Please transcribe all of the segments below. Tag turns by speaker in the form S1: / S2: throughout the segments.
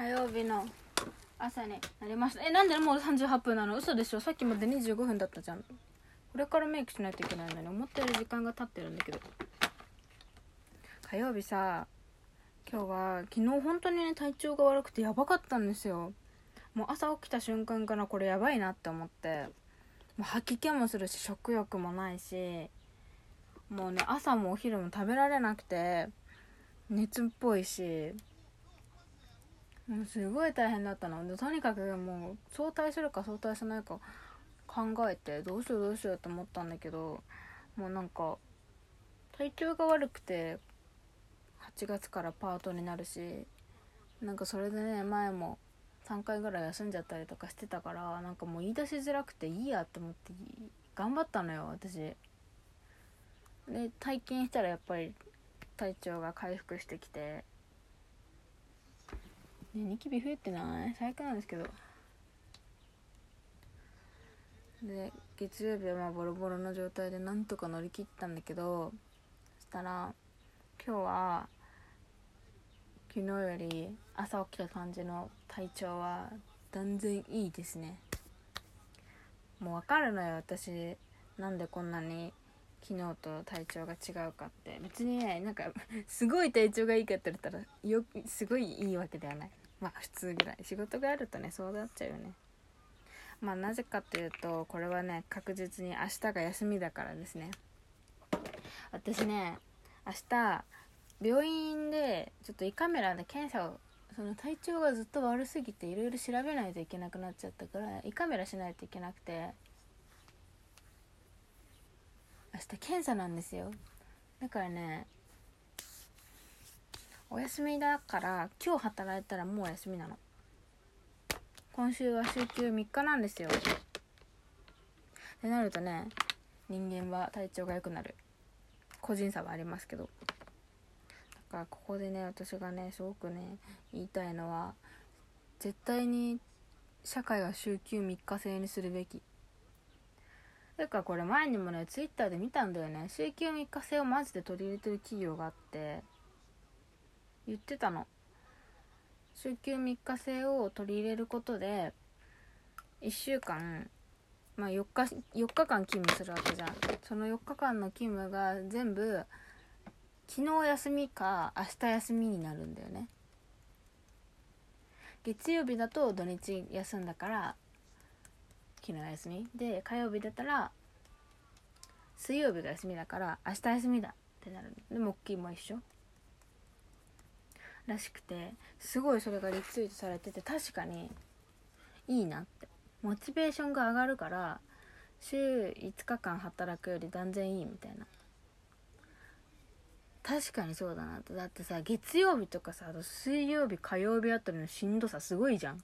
S1: 火曜日の朝になりました。えなんでもう38分なの？嘘でしょ？さっきまで25分だったじゃん。これからメイクしないといけないのに思ったより時間が経ってるんだけど。火曜日さ今日は昨日本当にね体調が悪くてやばかったんですよ。もう朝起きた瞬間からこれやばいなって思って。もう吐き気もするし食欲もないし。もうね朝もお昼も食べられなくて熱っぽいし。もうすごい大変だったの。でとにかくもう早退するか早退しないか考えてどうしようどうしようと思ったんだけどもうなんか体調が悪くて8月からパートになるしなんかそれでね前も3回ぐらい休んじゃったりとかしてたからなんかもう言い出しづらくていいやって思って頑張ったのよ私。で体験したらやっぱり体調が回復してきてねニキビ増えてない？最悪なんですけど。で月曜日はまあボロボロの状態でなんとか乗り切ったんだけどそしたら今日は昨日より朝起きた感じの体調は断然いいですね。もう分かるのよ私。なんでこんなに昨日と体調が違うかって。別にねなんかすごい体調がいいかって言ったらよすごいいいわけではない。まあ普通ぐらい仕事があるとねそうなっちゃうよね。まあなぜかっていうとこれはね確実に明日が休みだからですね。私ね明日病院でちょっと胃カメラで検査をその体調がずっと悪すぎていろいろ調べないといけなくなっちゃったから胃カメラしないといけなくて明日検査なんですよ。だからねお休みだから今日働いたらもう休みなの。今週は週休3日なんですよ。ってなるとね人間は体調が良くなる。個人差はありますけど。だからここでね私がねすごくね言いたいのは絶対に社会は週休3日制にするべき。ていうかこれ前にもねツイッターで見たんだよね。週休3日制をマジで取り入れてる企業があって。言ってたの。週休3日制を取り入れることで1週間まあ4日4日間勤務するわけじゃん。その4日間の勤務が全部昨日休みか明日休みになるんだよね。月曜日だと土日休んだから昨日休み。で火曜日だったら水曜日が休みだから明日休みだってなる。で木金も一緒。らしくてすごいそれがリツイートされてて確かにいいなって。モチベーションが上がるから週5日間働くより断然いいみたいな。確かにそうだなって。だってさ月曜日とかさ水曜日火曜日あたりのしんどさすごいじゃん。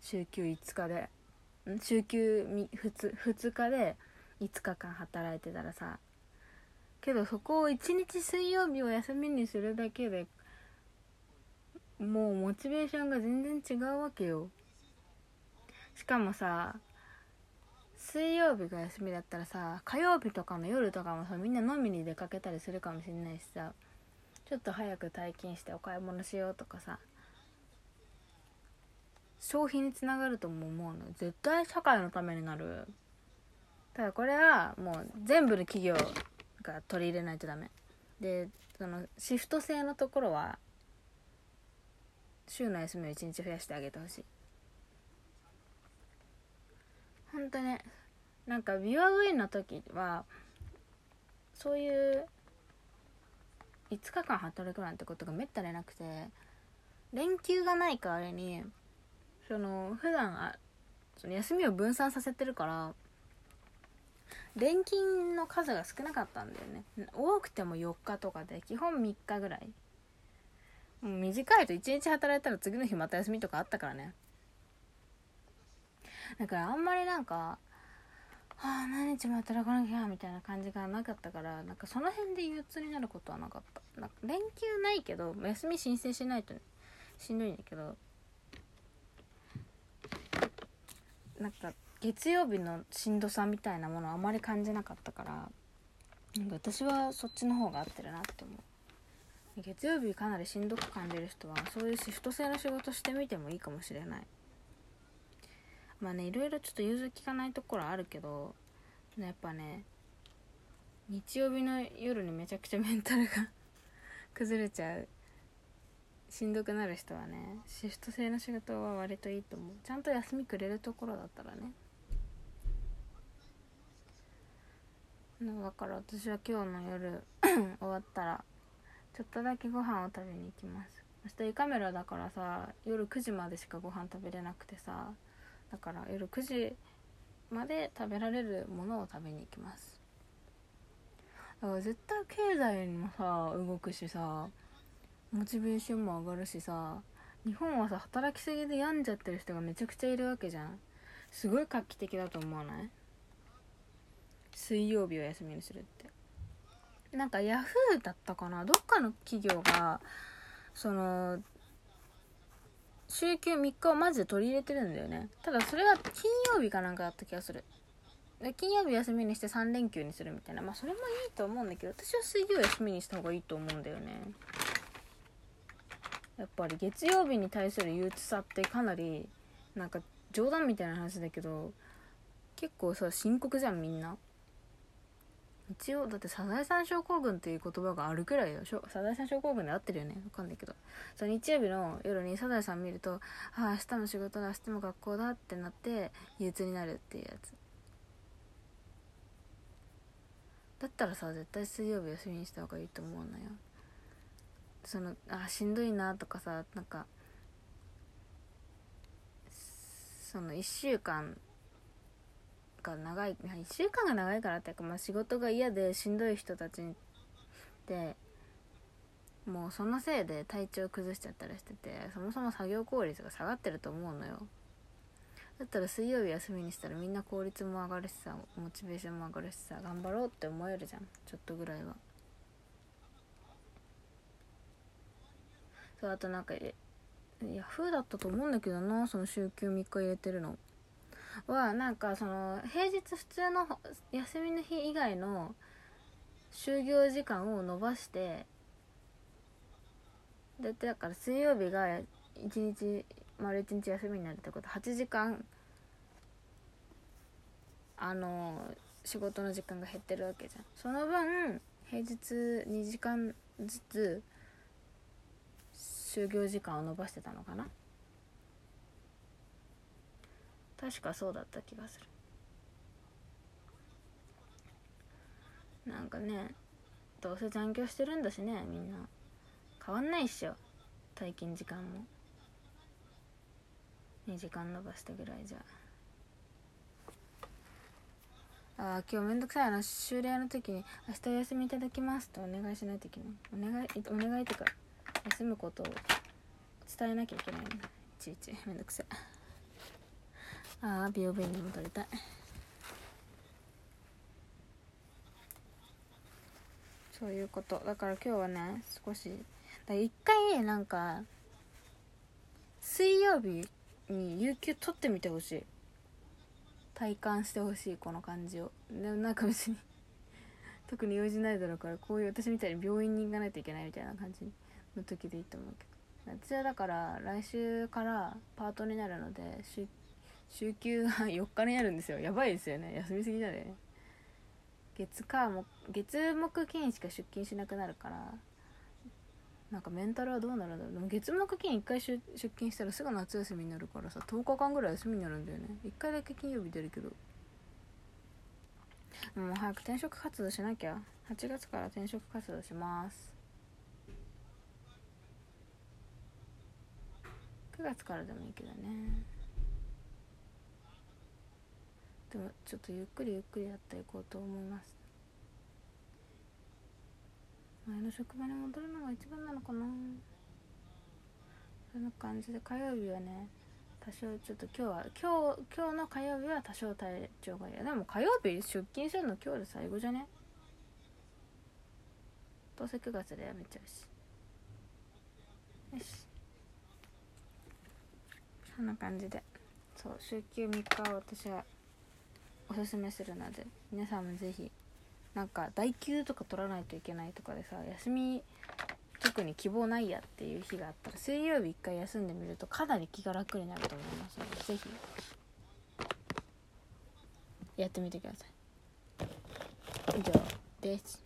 S1: 週休5日で。週休 2, 2日で5日間働いてたらさ。けどそこを1日水曜日を休みにするだけでもうモチベーションが全然違うわけよ。しかもさ水曜日が休みだったらさ火曜日とかの夜とかもさみんな飲みに出かけたりするかもしれないしさちょっと早く退勤してお買い物しようとかさ消費につながるとも思うの絶対社会のためになる。ただこれはもう全部の企業が取り入れないとダメ。でそのシフト制のところは週の休みを1日増やしてあげてほしい。ほんとねなんかビワウェイの時はそういう5日間働くなんてことがめったになくて連休がない代わりにその普段あその休みを分散させてるから連勤の数が少なかったんだよね。多くても4日とかで基本3日ぐらい。短いと1日働いたら次の日また休みとかあったからね。だからあんまりなんかああ何日も働かなきゃみたいな感じがなかったからなんかその辺で憂鬱になることはなかった。なんか連休ないけど休み申請しないと、ね、しんどいんだけどなんか月曜日のしんどさみたいなものはあまり感じなかったからなんか私はそっちの方が合ってるなって思う。月曜日かなりしんどく感じる人はそういうシフト制の仕事してみてもいいかもしれない。まあねいろいろちょっと融通きかないところあるけどやっぱね日曜日の夜にめちゃくちゃメンタルが 崩れちゃう。しんどくなる人はねシフト制の仕事は割といいと思う。ちゃんと休みくれるところだったらね。だから私は今日の夜 終わったらちょっとだけご飯を食べに行きます。明日胃カメラだからさ夜9時までしかご飯食べれなくてさだから夜9時まで食べられるものを食べに行きます。だから絶対経済にもさ動くしさモチベーションも上がるしさ日本はさ働きすぎで病んじゃってる人がめちゃくちゃいるわけじゃん。すごい画期的だと思わない？水曜日を休みにするって。なんかヤフーだったかな？どっかの企業がその週休3日をマジで取り入れてるんだよね。ただそれは金曜日かなんかだった気がする。で金曜日休みにして3連休にするみたいな。まあそれもいいと思うんだけど私は水曜休みにした方がいいと思うんだよね。やっぱり月曜日に対する憂鬱さってかなりなんか冗談みたいな話だけど結構さ深刻じゃんみんな。一応だってサザエさん症候群っていう言葉があるくらいよ。サザエさん症候群で合ってるよね。わかんないけど。その日曜日の夜にサザエさん見るとああ明日も仕事だ明日も学校だってなって憂鬱になるっていうやつ。だったらさ絶対水曜日休みにした方がいいと思うのよ。そのあしんどいなとかさなんかその1週間長い1週間が長いからっていうか、まあ、仕事が嫌でしんどい人たちってもうそのせいで体調崩しちゃったりしててそもそも作業効率が下がってると思うのよ。だったら水曜日休みにしたらみんな効率も上がるしさモチベーションも上がるしさ頑張ろうって思えるじゃんちょっとぐらいは。そうあとなんかヤフーだったと思うんだけどなその週休3日入れてるの。はなんかその平日普通の休みの日以外の就業時間を延ばしてだってだから水曜日が1日丸1日休みになるってこと。8時間あの仕事の時間が減ってるわけじゃん。その分平日2時間ずつ就業時間を延ばしてたのかな。確かそうだった気がする。なんかねどうせ残業してるんだしねみんな。変わんないっしょ。退勤時間も。2時間延ばしたぐらいじゃ。ああ今日めんどくさいな終了の時に「明日お休みいただきます」とお願いしないといけない。お願いお願いっていうか休むことを伝えなきゃいけない。いちいち。めんどくさい。ああ美容部員に戻りたい。そういうこと。だから今日はね少し一回なんか水曜日に有給取ってみてほしい。体感してほしいこの感じを。でもなんか別に 特に用事ないだろうからこういう私みたいに病院に行かないといけないみたいな感じの時でいいと思うけど。私はだから来週からパートになるので出週休が4日になるんですよ。やばいですよね。休みすぎじゃね。月火も月木金しか出勤しなくなるからなんかメンタルはどうなるんだろう。でも月木金1回出勤したらすぐ夏休みになるからさ10日間ぐらい休みになるんだよね。1回だけ金曜日出るけど。もう早く転職活動しなきゃ。8月から転職活動します。9月からでもいいけどね。でもちょっとゆっくりゆっくりやっていこうと思います。前の職場に戻るのが一番なのかな。そんな感じで火曜日はね多少ちょっと今日は今日今日の火曜日は多少体調がいい。でも火曜日出勤するの今日で最後じゃね？どうせ9月でやめちゃうし。よし。そんな感じで。そう週休3日を私はおすすめするので皆さんもぜひなんか代休とか取らないといけないとかでさ休み特に希望ないやっていう日があったら水曜日一回休んでみるとかなり気が楽になると思いますのでぜひ。やってみてください。以上です。